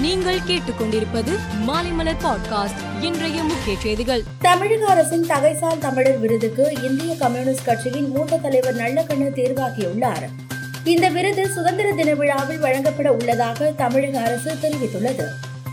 நீங்கள் கேட்டுக்கொண்டிருப்பது மாலைமலர் பாட்காஸ்ட் இன்றைய முக்கிய செய்திகள். தமிழக அரசின் தகைசால் தமிழர் விருதுக்கு இந்திய கம்யூனிஸ்ட் கட்சியின் மூத்த தலைவர் நல்லக்கண்ணு தேர்வாகியுள்ளார். இந்த விருது சுதந்திர தின விழாவில் வழங்கப்பட உள்ளதாக தமிழக அரசு தெரிவித்துள்ளது.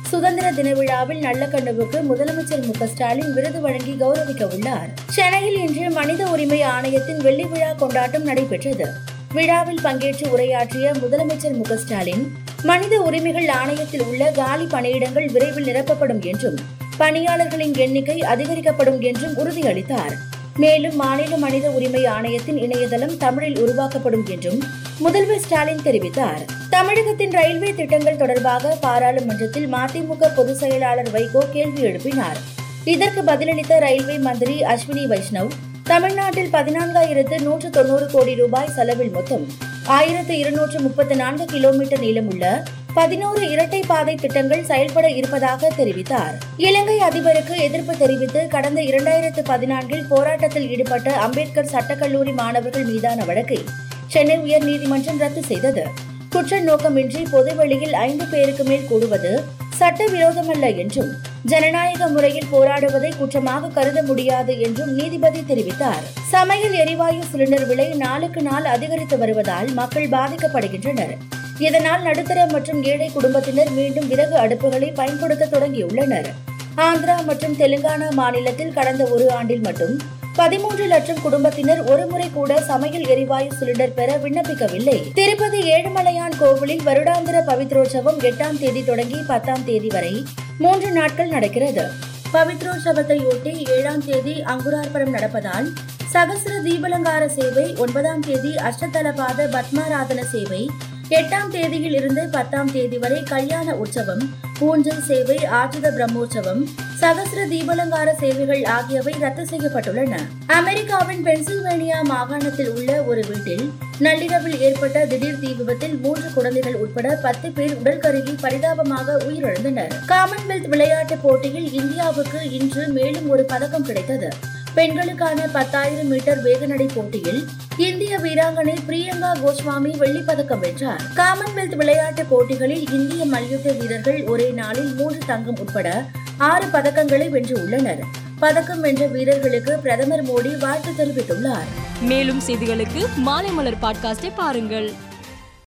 சுதந்திர தின விழாவில் நல்லக்கண்ணுவுக்கு முதலமைச்சர் மு ஸ்டாலின் விருது வழங்கி கௌரவிக்க உள்ளார் சென்னையில் இன்று மனித உரிமை ஆணையத்தின் வெள்ளி விழா கொண்டாட்டம் நடைபெற்றது. விழாவில் பங்கேற்று உரையாற்றிய முதலமைச்சர் மு ஸ்டாலின் மனித உரிமைகள் ஆணையத்தில் உள்ள காலி பணியிடங்கள் விரைவில் நிரப்பப்படும் என்றும் பணியாளர்களின் எண்ணிக்கை அதிகரிக்கப்படும் என்றும் உறுதியளித்தார். மேலும் மாநில மனித உரிமை ஆணையத்தின் இணையதளம் தமிழில் உருவாக்கப்படும் என்றும் முதல்வர் ஸ்டாலின் தெரிவித்தார். தமிழகத்தின் ரயில்வே திட்டங்கள் தொடர்பாக பாராளுமன்றத்தில் மதிமுக பொதுச் செயலாளர் வைகோ கேள்வி எழுப்பினார். இதற்கு பதிலளித்த ரயில்வே மந்திரி அஸ்வினி வைஷ்ணவ் தமிழ்நாட்டில் பதினான்காயிரத்து நூற்று தொண்ணூறு கோடி ரூபாய் செலவில் மொத்தம் ஆயிரத்து இருநூற்று முப்பத்து நான்கு கிலோமீட்டர் நீளமுள்ள பதினோரு இரட்டை பாதை திட்டங்கள் செயல்பட இருப்பதாக தெரிவித்தார். இலங்கை அதிபருக்கு எதிர்ப்பு தெரிவித்து கடந்த இரண்டாயிரத்து பதினான்கில் போராட்டத்தில் ஈடுபட்ட அம்பேத்கர் சட்டக்கல்லூரி மாணவர்கள் மீதான வழக்கை சென்னை உயர்நீதிமன்றம் ரத்து செய்தது. குற்ற நோக்கமின்றி பொதுவெளியில் ஐந்து பேருக்கு மேல் கூடுவது சட்டவிரோதமல்ல என்றும் ஜனநாயக முறையில் போராடுவதை குற்றமாக கருத முடியாது என்றும் நீதிபதி தெரிவித்தார். சமையல் எரிவாயு சிலிண்டர் விலை நாளுக்கு நாள் அதிகரித்து வருவதால் மக்கள் பாதிக்கப்படுகின்றனர். இதனால் நடுத்தர மற்றும் ஏழை குடும்பத்தினர் மீண்டும் விறகு அடுப்புகளை பயன்படுத்த தொடங்கியுள்ளனர். ஆந்திரா மற்றும் தெலுங்கானா மாநிலத்தில் கடந்த ஒரு ஆண்டில் மட்டும் பதிமூன்று லட்சம் குடும்பத்தினர் ஒருமுறை கூட சமையல் எரிவாயு சிலிண்டர் பெற விண்ணப்பிக்கவில்லை. திருப்பதி ஏழுமலையான் கோவிலில் வருடாந்திர பவித்ரோற்சவம் எட்டாம் தேதி தொடங்கி பத்தாம் தேதி வரை மூன்று நாட்கள் நடக்கிறது. பவித்ரோற்சவத்தையொட்டி ஏழாம் தேதி அங்குரார்ப்பணம் நடப்பதால் சகசிர தீபலங்கார சேவை ஒன்பதாம் தேதி அஷ்டதலபாத பத்மாராதன சேவை எட்டாம் தேதியில் இருந்து பத்தாம் தேதி வரை கல்யாண உற்சவம் பூஞ்சை சேவை ஆஜித பிரம்மோற்சவம் சகசிர தீபலங்கார சேவைகள் ஆகியவை ரத்து செய்யப்பட்டுள்ளன. அமெரிக்காவின் பென்சில்வேனியா மாகாணத்தில் உள்ள ஒரு வீட்டில் நள்ளிரவில் ஏற்பட்ட திடீர் தீ விபத்தில் மூன்று குழந்தைகள் உட்பட பத்து பேர் உடல் கருகி பரிதாபமாக உயிரிழந்தனர். காமன்வெல்த் விளையாட்டுப் போட்டியில் இந்தியாவுக்கு இன்று மேலும் ஒரு பதக்கம் கிடைத்தது. பெண்களுக்கான பத்தாயிரம் மீட்டர் வேகநடை போட்டியில் இந்திய வீராங்கனை பிரியங்கா கோஸ்வாமி வெள்ளிப் பதக்கம் வென்றார். காமன்வெல்த் விளையாட்டுப் போட்டிகளில் இந்திய மல்யுத்த வீரர்கள் ஒரே நாளில் மூன்று தங்கம் உட்பட ஆறு பதக்கங்களை வென்று உள்ளனர். பதக்கம் வென்ற வீரர்களுக்கு பிரதமர் மோடி வாழ்த்து தெரிவித்துள்ளார். மேலும் செய்திகளுக்கு மாலை மலர் பாட்காஸ்டை பாருங்கள்.